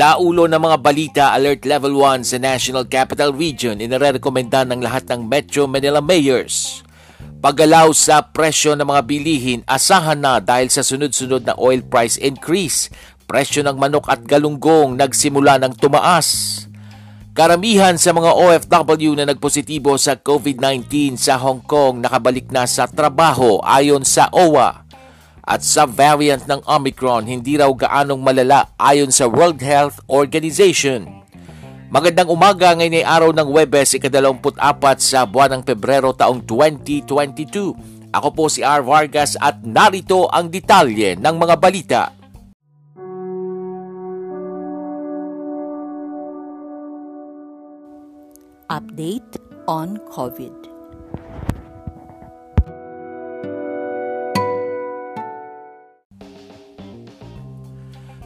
Sa ulo ng mga balita, Alert Level 1 sa National Capital Region, inirekomenda ng lahat ng Metro Manila Mayors. Paggalaw sa presyo ng mga bilihin, asahan na dahil sa sunod-sunod na oil price increase. Presyo ng manok at galunggong nagsimula ng tumaas. Karamihan sa mga OFW na nagpositibo sa COVID-19 sa Hong Kong nakabalik na sa trabaho ayon sa OWA at sa variant ng Omicron hindi raw gaanong malala ayon sa World Health Organization. Magandang umaga ngayon ay araw ng Webes, ikadalawamput-apat sa buwan ng Pebrero taong 2022. Ako po si R. Vargas at narito ang detalye ng mga balita. Update on COVID.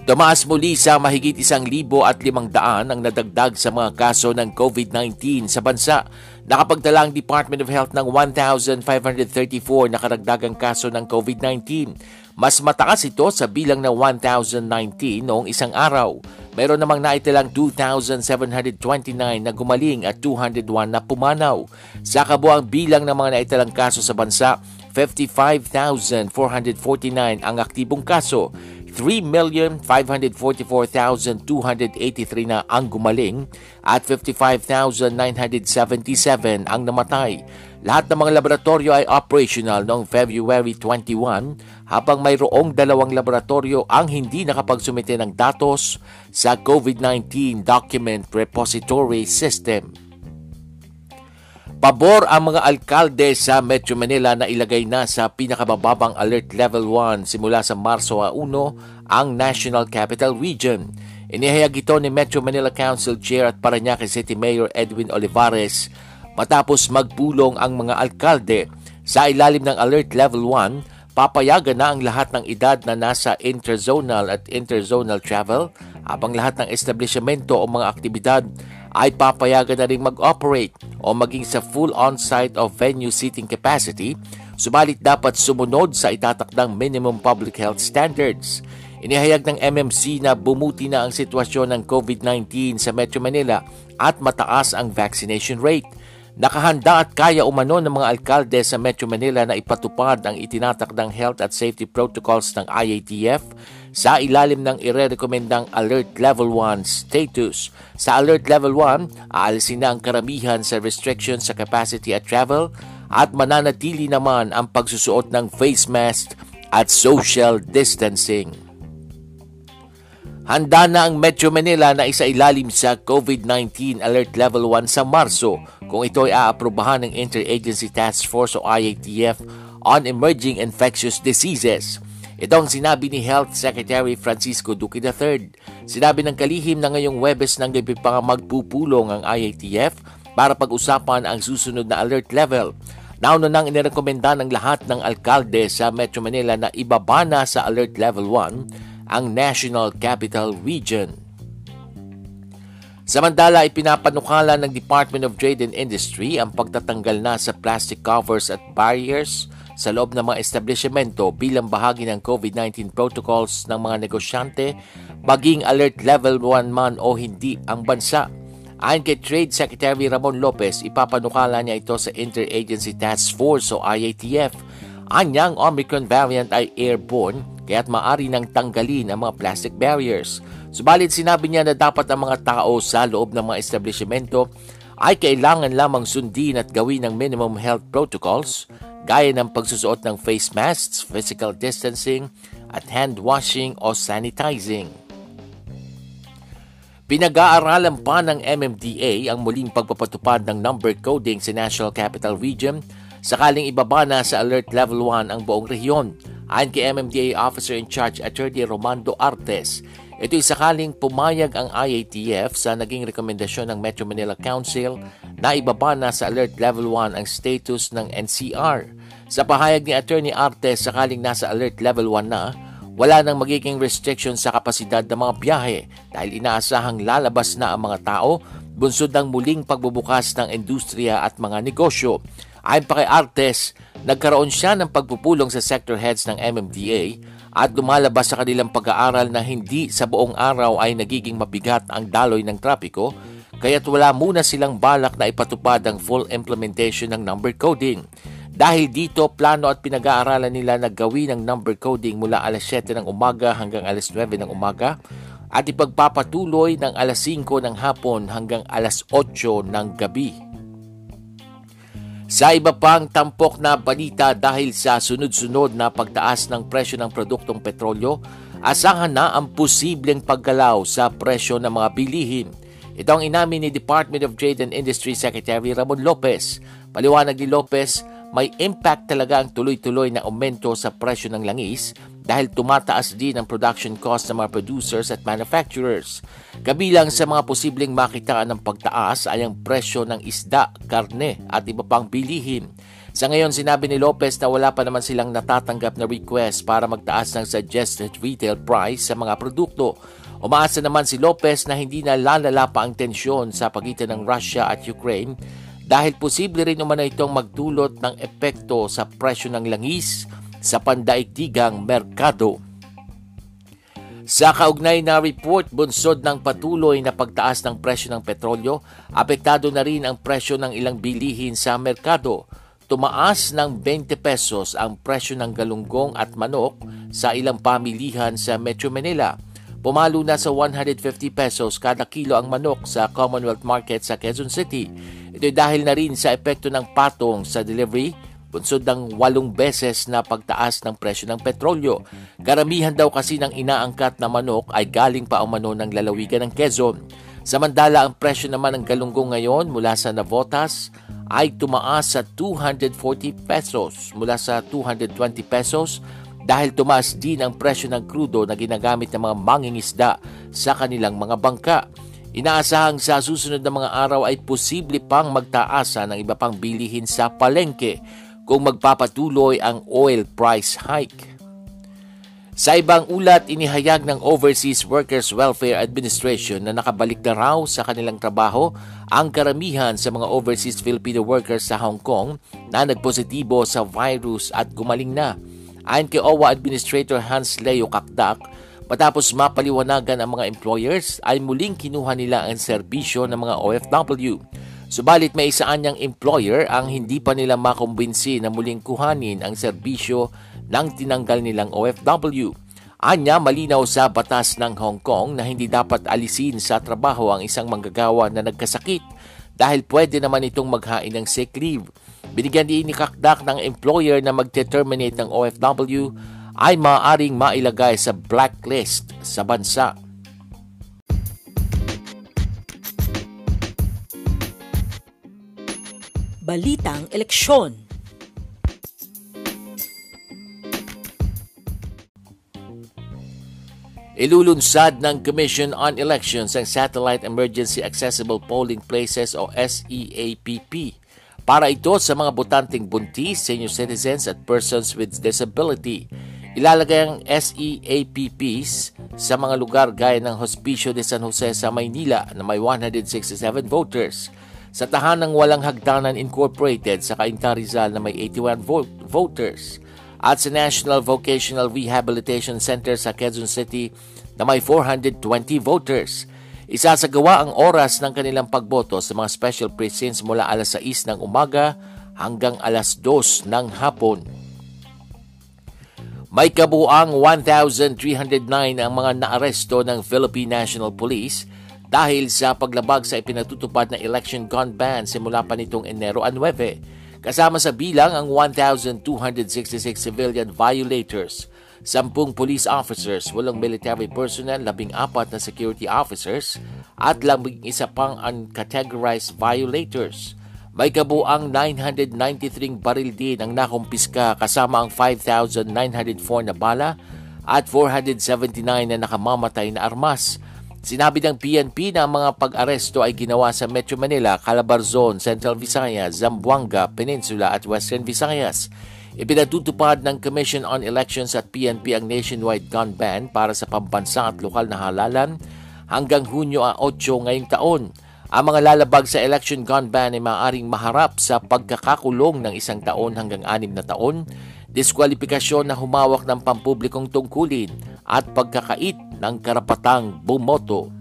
Tumaas muli sa mahigit isang libo at limang daan ang nadagdag sa mga kaso ng COVID-19 sa bansa. Nakapagtala ang Department of Health ng 1,534 na karagdagang kaso ng COVID-19. Mas mataas ito sa bilang ng 1,019 noong isang araw. Meron namang naitalang 2,729 na gumaling at 201 na pumanaw. Sa kabuang bilang ng mga naitalang kaso sa bansa, 55,449 ang aktibong kaso. 3,544,283 na ang gumaling at 55,977 ang namatay. Lahat ng mga laboratorio ay operational noong February 21 habang mayroong dalawang laboratorio ang hindi nakapagsumite ng datos sa COVID-19 Document Repository System. Pabor ang mga alkalde sa Metro Manila na ilagay na sa pinakabababang Alert Level 1 simula sa Marso 1 ang National Capital Region. Inihayag ito ni Metro Manila Council Chair at Paranaque City Mayor Edwin Olivares matapos magpulong ang mga alkalde sa ilalim ng Alert Level 1 papayagan na ang lahat ng edad na nasa interzonal at interzonal travel habang lahat ng establishmento o mga aktibidad ay papayagan na rin mag-operate o maging sa full on-site of venue seating capacity, subalit dapat sumunod sa itatakdang minimum public health standards. Inihayag ng MMC na bumuti na ang sitwasyon ng COVID-19 sa Metro Manila at mataas ang vaccination rate. Nakahanda at kaya umano ng mga alkalde sa Metro Manila na ipatupad ang itinatakdang health at safety protocols ng IATF sa ilalim ng irerekomendang Alert Level 1 status. Sa Alert Level 1, aalisin na ang karamihan sa restrictions sa capacity at travel at mananatili naman ang pagsusuot ng face mask at social distancing. Handa na ang Metro Manila na isa ilalim sa COVID-19 Alert Level 1 sa Marso kung ito ay aaprobahan ng Interagency Task Force o IATF on Emerging Infectious Diseases. Ito ang sinabi ni Health Secretary Francisco Duque III. Sinabi ng kalihim na ngayong Webes ng gabi pa magpupulong ang IATF para pag-usapan ang susunod na alert level. Nauna nang inirekomenda ng lahat ng alkalde sa Metro Manila na ibaba na sa alert level 1 ang National Capital Region. Samantala, ipinapanukala ng Department of Trade and Industry ang pagtatanggal na sa plastic covers at barriers sa loob ng mga establishmento bilang bahagi ng COVID-19 protocols ng mga negosyante, maging alert level 1 man o hindi ang bansa. Ayon kay Trade Secretary Ramon Lopez, ipapanukala niya ito sa Interagency Task Force o IATF. Anyang Omicron variant ay airborne kaya't maari nang tanggalin ang mga plastic barriers. Subalit sinabi niya na dapat ang mga tao sa loob ng mga establishmento ay kailangan lamang sundin at gawin ng minimum health protocols gaya ng pagsusuot ng face masks, physical distancing, at hand washing o sanitizing. Pinag-aaralan pa ng MMDA ang muling pagpapatupad ng number coding sa National Capital Region sakaling ibaba na sa Alert Level 1 ang buong rehiyon. Ayon kay MMDA Officer in Charge Attorney Romando Artes, ito'y sakaling pumayag ang IATF sa naging rekomendasyon ng Metro Manila Council na ibaba na sa Alert Level 1 ang status ng NCR. Sa pahayag ni Attorney Artes, sakaling nasa Alert Level 1 na, wala nang magiging restriction sa kapasidad ng mga biyahe dahil inaasahang lalabas na ang mga tao bunsod ng muling pagbubukas ng industriya at mga negosyo. Ayon pa kay Artes, nagkaroon siya ng pagpupulong sa sector heads ng MMDA at lumalabas sa kanilang pag-aaral na hindi sa buong araw ay nagiging mabigat ang daloy ng trapiko kaya't wala muna silang balak na ipatupad ang full implementation ng number coding. Dahil dito, plano at pinag-aaralan nila na gawin ang number coding mula alas 7 ng umaga hanggang alas 9 ng umaga at ipagpapatuloy ng alas 5 ng hapon hanggang alas 8 ng gabi. Sa iba pang tampok na balita dahil sa sunod-sunod na pagtaas ng presyo ng produktong petrolyo, asahan na ang posibleng paggalaw sa presyo ng mga bilihin. Ito ang inamin ni Department of Trade and Industry Secretary Ramon Lopez. Paliwanag ni Lopez, may impact talaga ang tuloy-tuloy na aumento sa presyo ng langis dahil tumataas din ang production cost ng mga producers at manufacturers. Kabilang sa mga posibleng makitaan ng pagtaas ay ang presyo ng isda, karne at iba pang bilihin. Sa ngayon, sinabi ni Lopez na wala pa naman silang natatanggap na request para magtaas ng suggested retail price sa mga produkto. Umaasa naman si Lopez na hindi na lalala pa ang tensyon sa pagitan ng Russia at Ukraine dahil posible rin umano itong magdulot ng epekto sa presyo ng langis sa pandaigdigang merkado. Sa kaugnay na report, bunsod ng patuloy na pagtaas ng presyo ng petrolyo, apektado na rin ang presyo ng ilang bilihin sa merkado. Tumaas ng 20 pesos ang presyo ng galunggong at manok sa ilang pamilihan sa Metro Manila. Pumalo na sa 150 pesos kada kilo ang manok sa Commonwealth Market sa Quezon City ito dahil na rin sa epekto ng patong sa delivery, bunsod ng walong beses na pagtaas ng presyo ng petrolyo. Karamihan daw kasi ng inaangkat na manok ay galing pa umano ng lalawigan ng Quezon. Samantala ang presyo naman ng galunggong ngayon mula sa Navotas ay tumaas sa 240 pesos mula sa 220 pesos dahil tumaas din ang presyo ng krudo na ginagamit ng mga mangingisda sa kanilang mga bangka. Inaasahang sa susunod na mga araw ay posible pang magtaasa ng iba pang bilihin sa palengke kung magpapatuloy ang oil price hike. Sa ibang ulat, inihayag ng Overseas Workers Welfare Administration na nakabalik na raw sa kanilang trabaho ang karamihan sa mga overseas Filipino workers sa Hong Kong na nagpositibo sa virus at gumaling na. Ayon kay OWA Administrator Hans Leo Kakdak, Matapos mapaliwanagan ang mga employers, ay muling kinuha nila ang serbisyo ng mga OFW. Subalit may isaan niyang employer ang hindi pa nila makumbinsi na muling kuhanin ang serbisyo ng tinanggal nilang OFW. Anya malinaw sa batas ng Hong Kong na hindi dapat alisin sa trabaho ang isang manggagawa na nagkasakit dahil pwede naman itong maghain ng sick leave. Binigyan din ni Kakdak ng employer na mag-terminate ng OFW ay maaaring mailagay sa blacklist sa bansa. Balitang Eleksyon. Ilulunsad ng Commission on Elections ang Satellite Emergency Accessible Polling Places o SEAPP para ito sa mga botanteng buntis, senior citizens at persons with disability. Ilalagay ang SEAPPs sa mga lugar gaya ng Hospicio de San Jose sa Maynila na may 167 voters, sa Tahanang Walang Hagdanan Incorporated sa Cainta Rizal na may 81 vo- voters, at sa National Vocational Rehabilitation Center sa Quezon City na may 420 voters. Isasagawa ang oras ng kanilang pagboto sa mga special precincts mula alas 6 ng umaga hanggang alas 2 ng hapon. May kabuang 1,309 ang mga naaresto ng Philippine National Police dahil sa paglabag sa ipinatutupad na election gun ban simula pa nitong Enero 9. Kasama sa bilang ang 1,266 civilian violators, 10 police officers, walang military personnel, 14 na security officers, at labing isa pang uncategorized violators. May kabuang 993 baril din ang nakumpiska kasama ang 5,904 na bala at 479 na nakamamatay na armas. Sinabi ng PNP na ang mga pag-aresto ay ginawa sa Metro Manila, Calabarzon, Central Visayas, Zamboanga, Peninsula at Western Visayas. Ipinatutupad ng Commission on Elections at PNP ang nationwide gun ban para sa pambansa at lokal na halalan hanggang Hunyo 8 ngayong taon. Ang mga lalabag sa election gun ban ay maaaring maharap sa pagkakakulong ng isang taon hanggang anim na taon, diskwalifikasyon na humawak ng pampublikong tungkulin at pagkakait ng karapatang bumoto.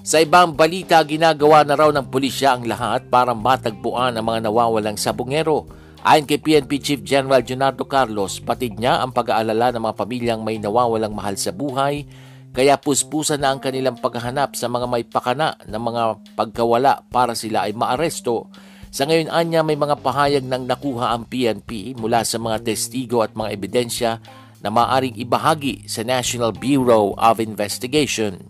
Sa ibang balita, ginagawa na raw ng pulisya ang lahat para matagpuan ang mga nawawalang sabungero. Ayon kay PNP Chief General Leonardo Carlos, patid niya ang pag-aalala ng mga pamilyang may nawawalang mahal sa buhay, kaya puspusan na ang kanilang paghahanap sa mga may pakana ng mga pagkawala para sila ay maaresto. Sa ngayon anya may mga pahayag ng nakuha ang PNP mula sa mga testigo at mga ebidensya na maaring ibahagi sa National Bureau of Investigation.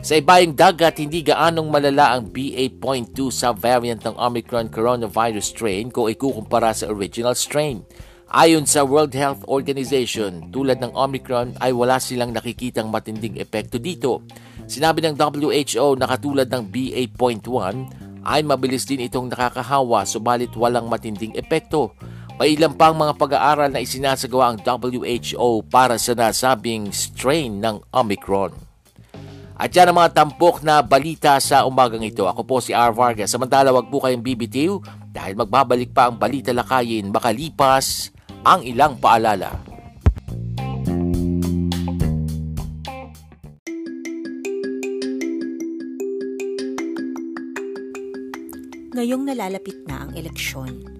Sa ibayang dagat, hindi gaanong malala ang BA.2 subvariant ng Omicron coronavirus strain kung ikukumpara sa original strain. Ayon sa World Health Organization, tulad ng Omicron ay wala silang nakikitang matinding epekto dito. Sinabi ng WHO na katulad ng BA.1 ay mabilis din itong nakakahawa subalit walang matinding epekto. May pang mga pag-aaral na isinasagawa ang WHO para sa nasabing strain ng Omicron. At yan ang mga tampok na balita sa umagang ito. Ako po si R. Vargas. Samantala, wag po kayong bibitiw dahil magbabalik pa ang balita lakayin makalipas ang ilang paalala. Ngayong nalalapit na ang eleksyon,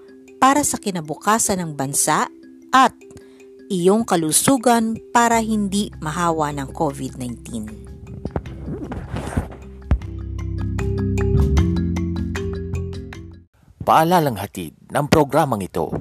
para sa kinabukasan ng bansa at iyong kalusugan para hindi mahawa ng COVID-19. paalalang hatid ng programang ito.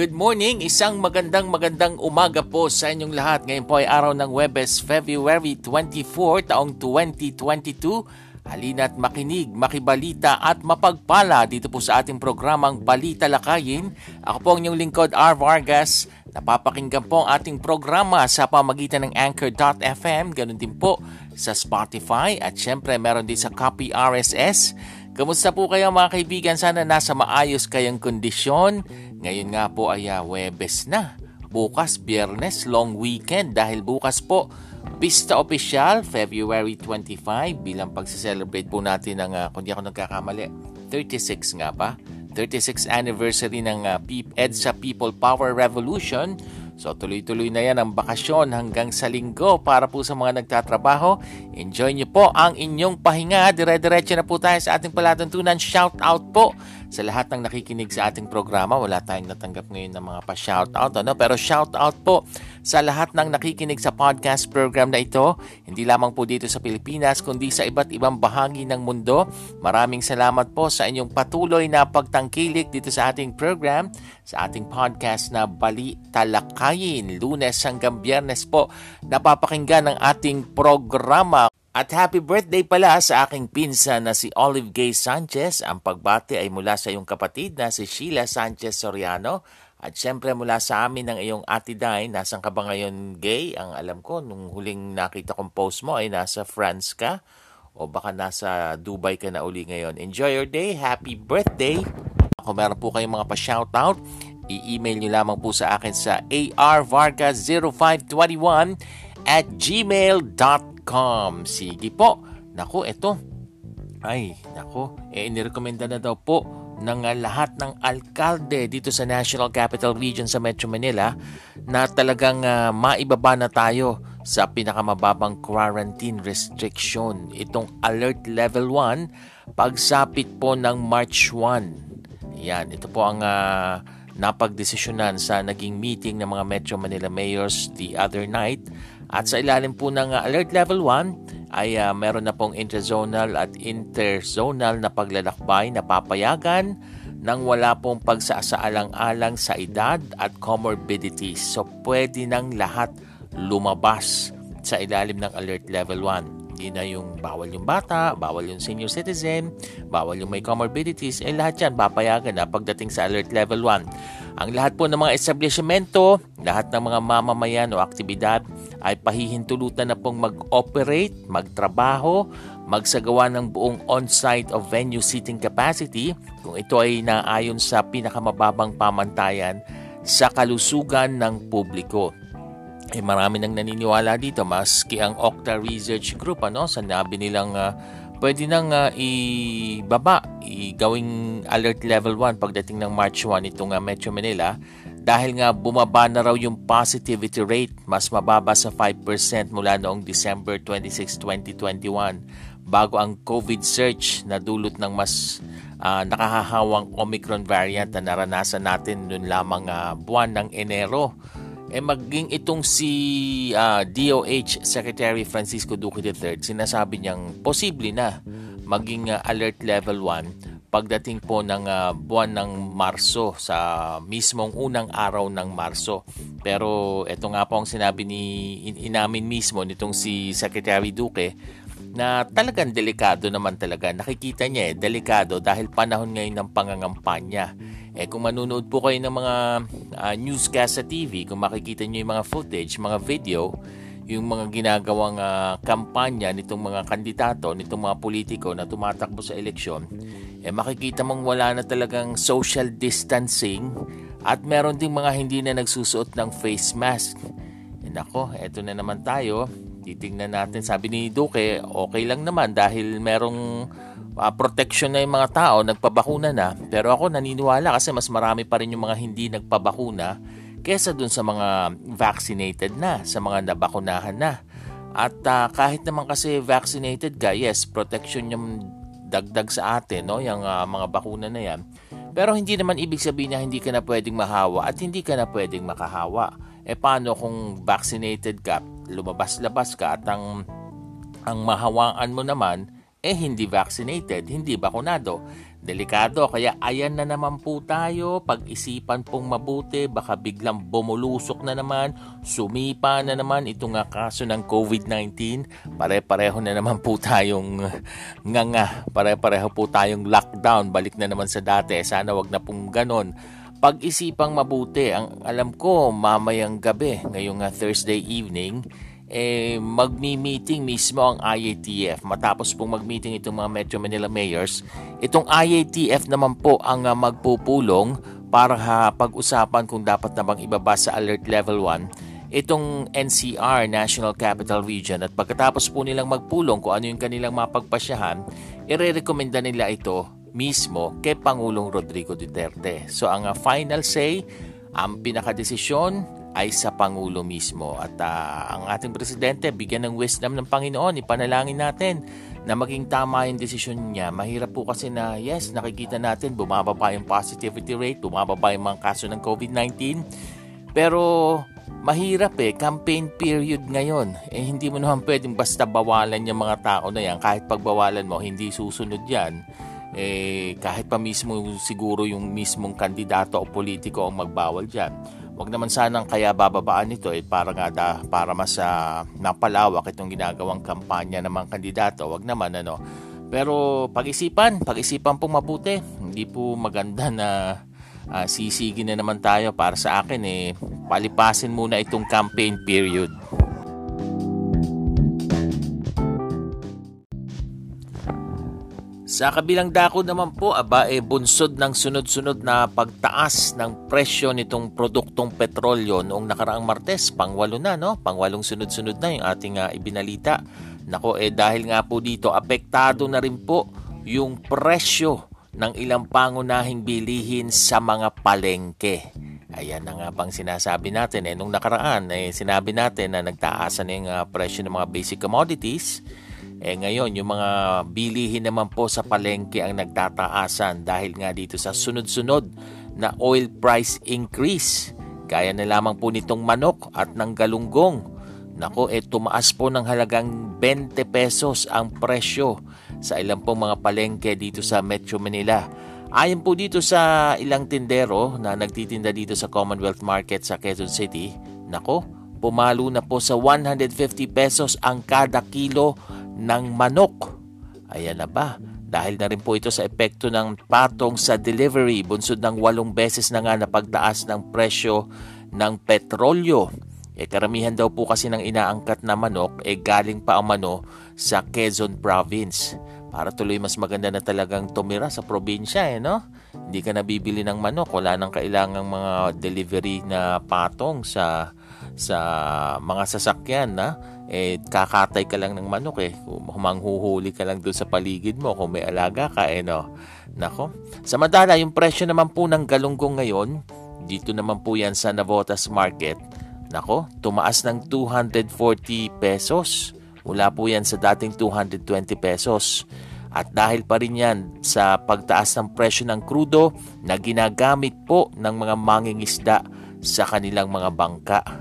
Good morning! Isang magandang magandang umaga po sa inyong lahat. Ngayon po ay araw ng Webes, February 24, taong 2022. Halina't makinig, makibalita at mapagpala dito po sa ating programang Balita Lakayin. Ako po ang inyong lingkod, R. Vargas. Napapakinggan po ang ating programa sa pamagitan ng Anchor.fm, ganun din po sa Spotify at syempre meron din sa Copy RSS. Kamusta po kayo mga kaibigan? Sana nasa maayos kayong kondisyon. Ngayon nga po ay uh, Webes na. Bukas, Biyernes, long weekend dahil bukas po Pista Official, February 25 bilang pagse-celebrate po natin ng, uh, kung di ako nagkakamali, 36 nga ba? 36th anniversary ng uh, EDSA People Power Revolution. So tuloy-tuloy na yan ang bakasyon hanggang sa linggo para po sa mga nagtatrabaho. Enjoy nyo po ang inyong pahinga. Dire-diretso na po tayo sa ating palatuntunan. Shout out po sa lahat ng nakikinig sa ating programa. Wala tayong natanggap ngayon ng mga pa-shoutout. Ano? Pero shoutout po sa lahat ng nakikinig sa podcast program na ito. Hindi lamang po dito sa Pilipinas, kundi sa iba't ibang bahagi ng mundo. Maraming salamat po sa inyong patuloy na pagtangkilik dito sa ating program, sa ating podcast na Bali Talakayin. Lunes hanggang biyernes po napapakinggan ng ating programa at happy birthday pala sa aking pinsan na si Olive Gay Sanchez. Ang pagbati ay mula sa iyong kapatid na si Sheila Sanchez Soriano. At syempre mula sa amin ng iyong ati Dine, nasan ka ba ngayon gay? Ang alam ko, nung huling nakita kong post mo ay nasa France ka o baka nasa Dubai ka na uli ngayon. Enjoy your day. Happy birthday. Kung meron po kayong mga pa-shoutout, i-email nyo lamang po sa akin sa arvarga0521 at gmail.com. Sige po. Naku, eto. Ay, naku. Eh, inirekomenda na daw po ng lahat ng alkalde dito sa National Capital Region sa Metro Manila na talagang uh, maibaba na tayo sa pinakamababang quarantine restriction. Itong Alert Level 1 pagsapit po ng March 1. Yan, ito po ang uh, napagdesisyonan sa naging meeting ng mga Metro Manila mayors the other night. At sa ilalim po ng uh, Alert Level 1 ay uh, meron na pong interzonal at interzonal na paglalakbay na papayagan nang wala pong pagsasaalang-alang sa edad at comorbidities. So pwede nang lahat lumabas sa ilalim ng Alert Level 1. Hindi na yung bawal yung bata, bawal yung senior citizen, bawal yung may comorbidities, eh lahat yan papayagan na pagdating sa Alert Level 1. Ang lahat po ng mga establishmento, lahat ng mga mamamayan o aktibidad ay pahihintulutan na pong mag-operate, magtrabaho, magsagawa ng buong on-site of venue seating capacity kung ito ay naayon sa pinakamababang pamantayan sa kalusugan ng publiko eh marami nang naniniwala dito maski ang Okta Research Group ano sanabi nilang uh, pwede nang uh, ibaba i-gawing alert level 1 pagdating ng March 1 itong uh, Metro Manila dahil nga bumaba na raw yung positivity rate mas mababa sa 5% mula noong December 26, 2021 bago ang COVID surge na dulot ng mas uh, nakahahawang Omicron variant na naranasan natin noon lamang uh, buwan ng Enero eh maging itong si uh, ah, DOH Secretary Francisco Duque III, sinasabi niyang posible na maging uh, alert level 1 pagdating po ng uh, buwan ng Marso sa mismong unang araw ng Marso. Pero ito nga po ang sinabi ni in, inamin mismo nitong si Secretary Duque na talagang delikado naman talaga. Nakikita niya eh, delikado dahil panahon ngayon ng pangangampanya. Eh kung manunood po kayo ng mga uh, newscast sa TV, kung makikita niyo yung mga footage, mga video, yung mga ginagawang uh, kampanya nitong mga kandidato, nitong mga politiko na tumatakbo sa eleksyon, eh makikita mong wala na talagang social distancing at meron ding mga hindi na nagsusuot ng face mask. Eh nako, eto na naman tayo titingnan natin. Sabi ni Duque, okay lang naman dahil merong uh, protection na yung mga tao, nagpabakuna na. Pero ako naniniwala kasi mas marami pa rin yung mga hindi nagpabakuna kesa dun sa mga vaccinated na, sa mga nabakunahan na. At uh, kahit naman kasi vaccinated ka, yes, protection yung dagdag sa atin, no? yung uh, mga bakuna na yan. Pero hindi naman ibig sabihin na hindi ka na pwedeng mahawa at hindi ka na pwedeng makahawa. E paano kung vaccinated ka, lumabas-labas ka at ang, ang mahawaan mo naman eh hindi vaccinated, hindi bakunado. Delikado, kaya ayan na naman po tayo, pag-isipan pong mabuti, baka biglang bumulusok na naman, sumipa na naman itong nga kaso ng COVID-19, pare-pareho na naman po tayong nga nga, pare-pareho po tayong lockdown, balik na naman sa dati, sana wag na pong ganon pag-isipang mabuti. Ang alam ko, mamayang gabi, ngayong uh, Thursday evening, eh, magmi-meeting mismo ang IATF. Matapos pong mag-meeting itong mga Metro Manila mayors, itong IATF naman po ang uh, magpupulong para ha, pag-usapan kung dapat na bang ibaba sa Alert Level 1 itong NCR, National Capital Region. At pagkatapos po nilang magpulong kung ano yung kanilang mapagpasyahan, ire-recommenda nila ito mismo kay Pangulong Rodrigo Duterte. So ang uh, final say, ang pinakadesisyon ay sa Pangulo mismo. At uh, ang ating presidente, bigyan ng wisdom ng Panginoon, ipanalangin natin na maging tama yung desisyon niya. Mahirap po kasi na, yes, nakikita natin, bumababa yung positivity rate, bumababa yung mga kaso ng COVID-19. Pero mahirap eh, campaign period ngayon. Eh hindi mo naman pwedeng basta bawalan yung mga tao na yan. Kahit pagbawalan mo, hindi susunod yan eh, kahit pa mismo siguro yung mismong kandidato o politiko ang magbawal dyan. Huwag naman sanang kaya bababaan ito eh, para nga da, para mas uh, napalawak itong ginagawang kampanya ng mga kandidato. Huwag naman ano. Pero pag-isipan, pag-isipan pong mabuti. Hindi po maganda na uh, sisigin na naman tayo para sa akin eh palipasin muna itong campaign period. Sa kabilang dako naman po, aba e bunsod ng sunod-sunod na pagtaas ng presyo nitong produktong petrolyo noong nakaraang Martes, pangwalo na no, pangwalong sunod-sunod na yung ating uh, ibinalita. Nako eh dahil nga po dito apektado na rin po yung presyo ng ilang pangunahing bilihin sa mga palengke. Ayan na nga bang sinasabi natin eh nung nakaraan eh sinabi natin na nagtaasan na yung uh, presyo ng mga basic commodities eh ngayon, yung mga bilihin naman po sa palengke ang nagtataasan dahil nga dito sa sunod-sunod na oil price increase. Kaya na lamang po nitong manok at ng galunggong. Nako, eh tumaas po ng halagang 20 pesos ang presyo sa ilang pong mga palengke dito sa Metro Manila. Ayon po dito sa ilang tindero na nagtitinda dito sa Commonwealth Market sa Quezon City, nako, pumalo na po sa 150 pesos ang kada kilo ng manok. Ayan na ba? Dahil na rin po ito sa epekto ng patong sa delivery, bunsod ng walong beses na nga na pagtaas ng presyo ng petrolyo. E karamihan daw po kasi ng inaangkat na manok e galing pa ang mano sa Quezon Province. Para tuloy mas maganda na talagang tumira sa probinsya eh no? Hindi ka nabibili ng manok, wala nang kailangang mga delivery na patong sa sa mga sasakyan na eh kakatay ka lang ng manok eh. Humanghuhuli ka lang doon sa paligid mo kung may alaga ka eh no. Nako. Sa madala, yung presyo naman po ng galunggong ngayon, dito naman po yan sa Navotas Market. Nako, tumaas ng 240 pesos. Mula po yan sa dating 220 pesos. At dahil pa rin yan sa pagtaas ng presyo ng krudo na ginagamit po ng mga mangingisda sa kanilang mga bangka.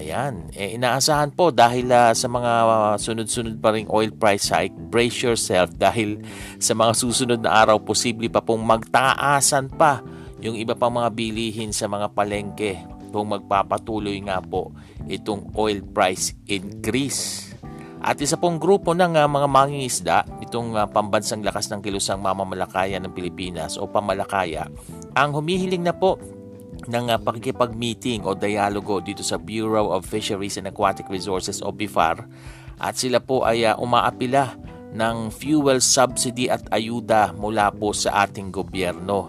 Ayan, eh, inaasahan po dahil uh, sa mga sunod-sunod pa ring oil price hike, brace yourself dahil sa mga susunod na araw posible pa pong magtaasan pa yung iba pang mga bilihin sa mga palengke kung magpapatuloy nga po itong oil price increase. At isa pong grupo ng uh, mga mangingisda, itong uh, pambansang lakas ng kilusang mamamalakaya ng Pilipinas o pamalakaya, ang humihiling na po ng uh, pakikipag-meeting o dialogo dito sa Bureau of Fisheries and Aquatic Resources o BIFAR at sila po ay uh, umaapila ng fuel subsidy at ayuda mula po sa ating gobyerno.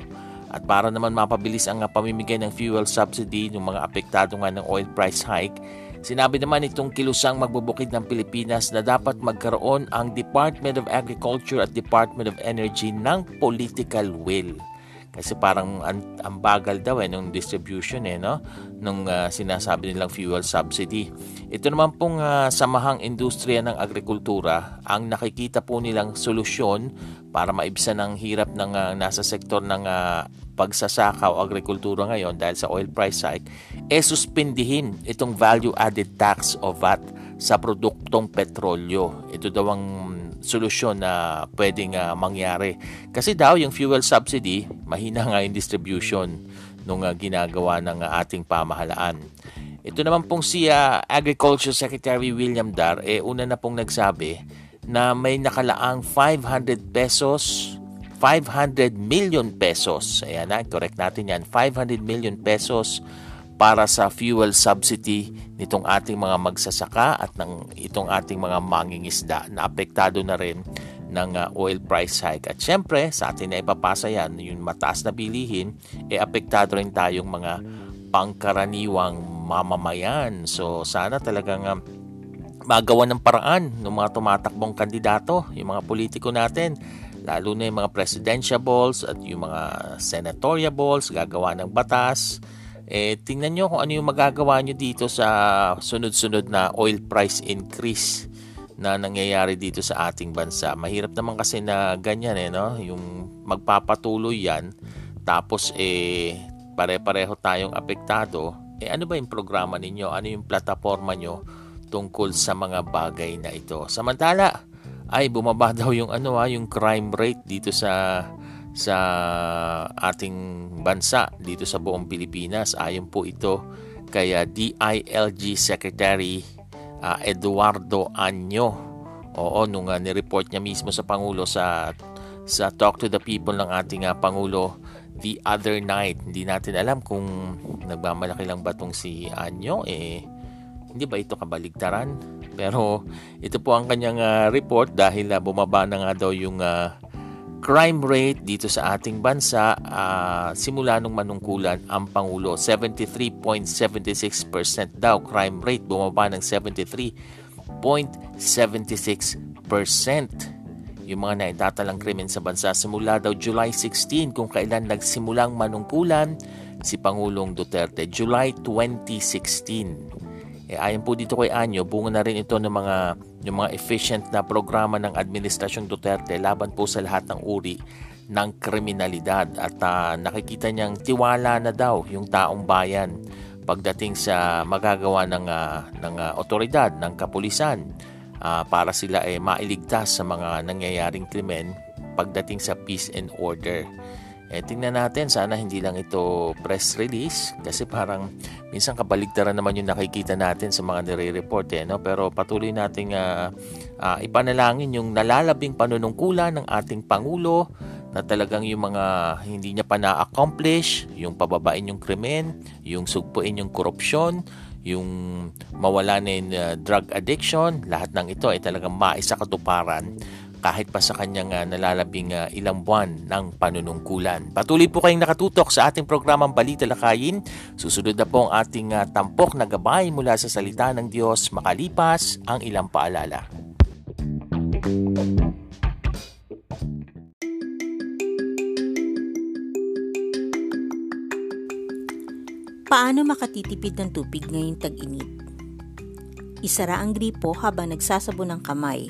At para naman mapabilis ang uh, pamimigay ng fuel subsidy ng mga apektado nga ng oil price hike, sinabi naman itong kilusang magbubukid ng Pilipinas na dapat magkaroon ang Department of Agriculture at Department of Energy ng political will kasi parang ang, bagal daw eh nung distribution eh no nung uh, sinasabi nilang fuel subsidy. Ito naman pong uh, samahang industriya ng agrikultura ang nakikita po nilang solusyon para maibsan ang hirap ng uh, nasa sektor ng uh, pagsasaka o agrikultura ngayon dahil sa oil price hike eh suspindihin itong value added tax o VAT sa produktong petrolyo. Ito daw ang solusyon na pwedeng uh, mangyari. Kasi daw yung fuel subsidy, mahina nga yung distribution nung uh, ginagawa ng uh, ating pamahalaan. Ito naman pong si uh, Agriculture Secretary William Dar, eh una na pong nagsabi na may nakalaang 500 pesos 500 million pesos. Ayan na, correct natin yan. 500 million pesos para sa fuel subsidy nitong ating mga magsasaka at ng itong ating mga mangingisda na apektado na rin ng uh, oil price hike. At syempre, sa atin na ipapasa yan, yung mataas na bilihin, e eh, apektado rin tayong mga pangkaraniwang mamamayan. So sana talagang uh, magawa ng paraan ng mga tumatakbong kandidato, yung mga politiko natin, lalo na yung mga presidential balls at yung mga senatorial balls, gagawa ng batas, eh, tingnan nyo kung ano yung magagawa nyo dito sa sunod-sunod na oil price increase na nangyayari dito sa ating bansa. Mahirap naman kasi na ganyan eh, no? Yung magpapatuloy yan, tapos eh, pare-pareho tayong apektado. Eh, ano ba yung programa ninyo? Ano yung plataforma nyo tungkol sa mga bagay na ito? Samantala, ay bumaba daw yung ano ha, ah, yung crime rate dito sa sa ating bansa dito sa buong Pilipinas. Ayon po ito kay DILG Secretary uh, Eduardo Anyo. Oo, nung uh, ni-report niya mismo sa Pangulo sa sa Talk to the People ng ating uh, Pangulo the other night. Hindi natin alam kung nagmamalaki lang ba tong si Anyo eh hindi ba ito kabaligtaran? Pero ito po ang kanyang uh, report dahil uh, bumaba na nga daw yung uh, crime rate dito sa ating bansa uh, simula nung manungkulan ang Pangulo 73.76% daw crime rate bumaba ng 73.76% yung mga naitatalang krimen sa bansa simula daw July 16 kung kailan nagsimulang manungkulan si Pangulong Duterte July 2016 eh, ayon po dito kay Anyo bunga na rin ito ng mga yung mga efficient na programa ng Administrasyong Duterte laban po sa lahat ng uri ng kriminalidad at uh, nakikita niyang tiwala na daw yung taong bayan pagdating sa magagawa ng uh, ng uh, otoridad ng kapulisan uh, para sila ay eh, mailigtas sa mga nangyayaring krimen pagdating sa peace and order. Eh, tingnan natin, sana hindi lang ito press release kasi parang minsan kabaligtaran naman yung nakikita natin sa mga nire-report. Eh, no? Pero patuloy nating uh, uh, ipanalangin yung nalalabing panunungkulan ng ating Pangulo na talagang yung mga hindi niya pa na-accomplish, yung pababain yung krimen, yung sugpuin yung korupsyon, yung mawala na yung uh, drug addiction, lahat ng ito ay talagang maisa katuparan kahit pa sa kanyang uh, nalalabing uh, ilang buwan ng panunungkulan. Patuloy po kayong nakatutok sa ating programang Balita Lakayin. Susunod na po ang ating uh, tampok na gabay mula sa salita ng Diyos makalipas ang ilang paalala. Paano makatitipid ng tubig ngayong tag-init? Isara ang gripo habang nagsasabon ng kamay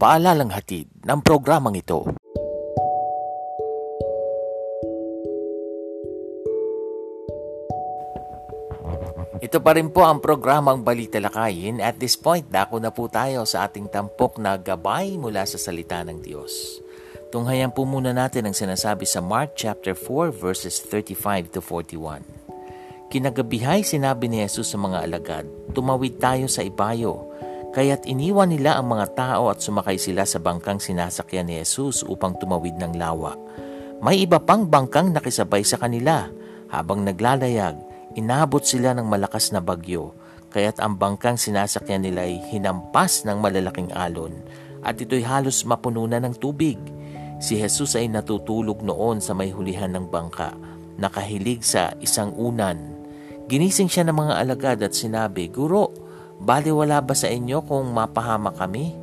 paalalang hatid ng programang ito. Ito pa rin po ang programang Balita Lakayin. At this point, dako na po tayo sa ating tampok na gabay mula sa salita ng Diyos. Tunghayan po muna natin ang sinasabi sa Mark chapter 4 verses 35 to 41. Kinagabihay sinabi ni Jesus sa mga alagad, tumawid tayo sa ibayo Kaya't iniwan nila ang mga tao at sumakay sila sa bangkang sinasakyan ni Jesus upang tumawid ng lawa. May iba pang bangkang nakisabay sa kanila. Habang naglalayag, inabot sila ng malakas na bagyo, kaya't ang bangkang sinasakyan nila ay hinampas ng malalaking alon at ito'y halos mapuno na ng tubig. Si Jesus ay natutulog noon sa may hulihan ng bangka, nakahilig sa isang unan. Ginising siya ng mga alagad at sinabi, Guro, Bali wala ba sa inyo kung mapahama kami?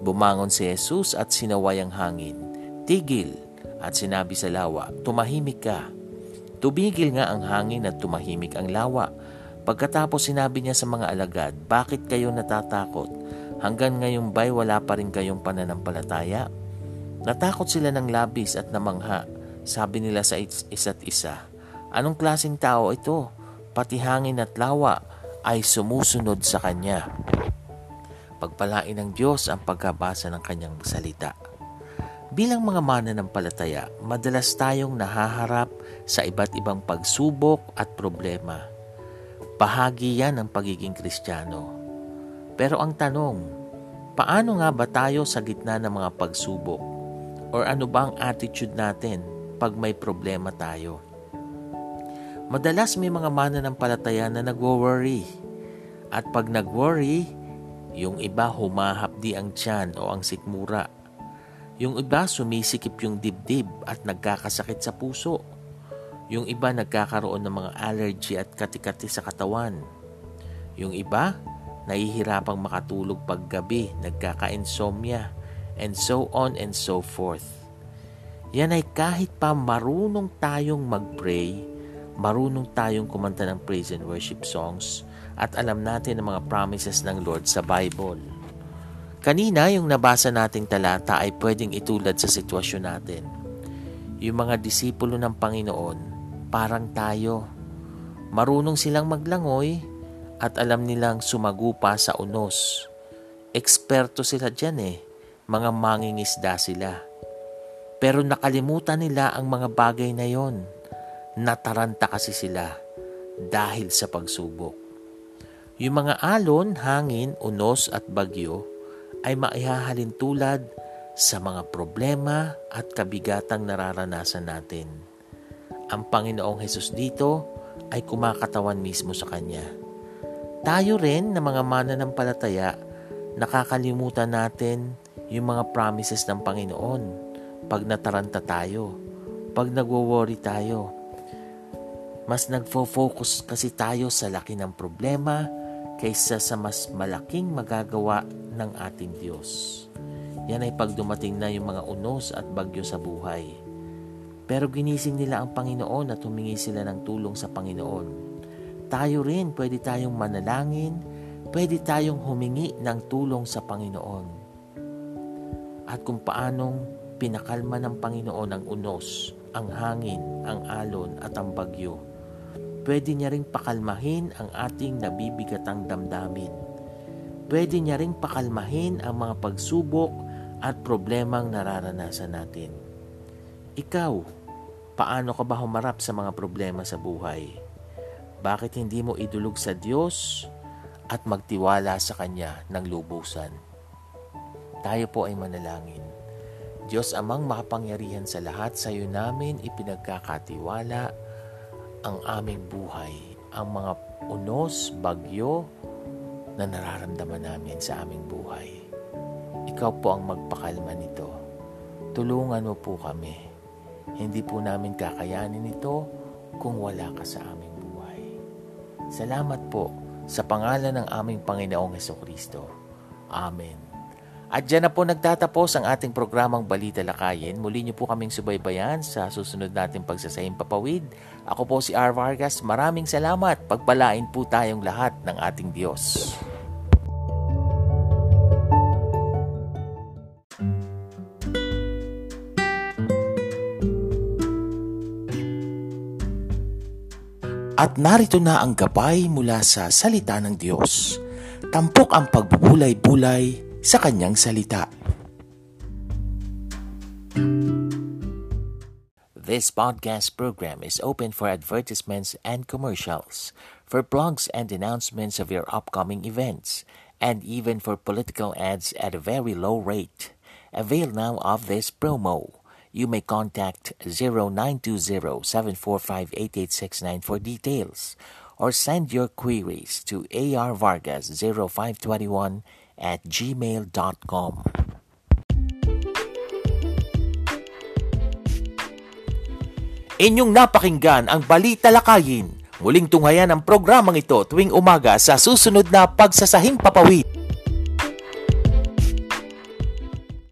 Bumangon si Jesus at sinaway ang hangin. Tigil at sinabi sa lawa, tumahimik ka. Tubigil nga ang hangin at tumahimik ang lawa. Pagkatapos sinabi niya sa mga alagad, bakit kayo natatakot? Hanggang ngayon ba'y wala pa rin kayong pananampalataya? Natakot sila ng labis at namangha. Sabi nila sa isa't isa, Anong klasing tao ito? Pati hangin at lawa ay sumusunod sa Kanya. Pagpalain ng Diyos ang pagkabasa ng Kanyang salita. Bilang mga mananampalataya, madalas tayong nahaharap sa iba't ibang pagsubok at problema. Bahagi yan ng pagiging kristyano. Pero ang tanong, paano nga ba tayo sa gitna ng mga pagsubok? Or ano ba ang attitude natin pag may problema tayo? Madalas may mga mananampalataya na nagwo-worry. At pag nag-worry, yung iba humahapdi ang tiyan o ang sikmura. Yung iba sumisikip yung dibdib at nagkakasakit sa puso. Yung iba nagkakaroon ng mga allergy at katikati sa katawan. Yung iba, nahihirapang makatulog paggabi, nagkaka-insomnia, and so on and so forth. Yan ay kahit pa marunong tayong mag-pray, marunong tayong kumanta ng praise and worship songs at alam natin ang mga promises ng Lord sa Bible. Kanina, yung nabasa nating talata ay pwedeng itulad sa sitwasyon natin. Yung mga disipulo ng Panginoon, parang tayo. Marunong silang maglangoy at alam nilang sumagupa sa unos. Eksperto sila dyan eh, mga mangingisda sila. Pero nakalimutan nila ang mga bagay na yon. Nataranta kasi sila dahil sa pagsubok. Yung mga alon, hangin, unos at bagyo ay maihahalin tulad sa mga problema at kabigatang nararanasan natin. Ang Panginoong Hesus dito ay kumakatawan mismo sa Kanya. Tayo rin na mga mananampalataya, nakakalimutan natin yung mga promises ng Panginoon pag nataranta tayo, pag nagwo-worry tayo. Mas nagfo-focus kasi tayo sa laki ng problema kaysa sa mas malaking magagawa ng ating Diyos. Yan ay pag dumating na yung mga unos at bagyo sa buhay. Pero ginising nila ang Panginoon at humingi sila ng tulong sa Panginoon tayo rin pwede tayong manalangin, pwede tayong humingi ng tulong sa Panginoon. At kung paanong pinakalma ng Panginoon ang unos, ang hangin, ang alon at ang bagyo, pwede niya ring pakalmahin ang ating nabibigatang damdamin. Pwede niya ring pakalmahin ang mga pagsubok at problemang nararanasan natin. Ikaw, paano ka ba humarap sa mga problema sa buhay? Bakit hindi mo idulog sa Diyos at magtiwala sa Kanya ng lubusan? Tayo po ay manalangin. Diyos amang makapangyarihan sa lahat, sa iyo namin ipinagkakatiwala ang aming buhay, ang mga unos, bagyo na nararamdaman namin sa aming buhay. Ikaw po ang magpakalma nito. Tulungan mo po kami. Hindi po namin kakayanin ito kung wala ka sa amin. Salamat po sa pangalan ng aming Panginoong Heso Kristo. Amen. At dyan na po nagtatapos ang ating programang Balita Lakayin. Muli niyo po kaming subaybayan sa susunod nating pagsasahing papawid. Ako po si R. Vargas. Maraming salamat. Pagpalain po tayong lahat ng ating Diyos. At narito na ang gabay mula sa salita ng Diyos. Tampok ang pagbubulay-bulay sa kanyang salita. This podcast program is open for advertisements and commercials, for blogs and announcements of your upcoming events, and even for political ads at a very low rate. Avail now of this promo you may contact 0920-745-8869 for details or send your queries to arvargas0521 at gmail.com. Inyong napakinggan ang Balita Lakayin. Muling tunghayan ang programang ito tuwing umaga sa susunod na Pagsasahing Papawid.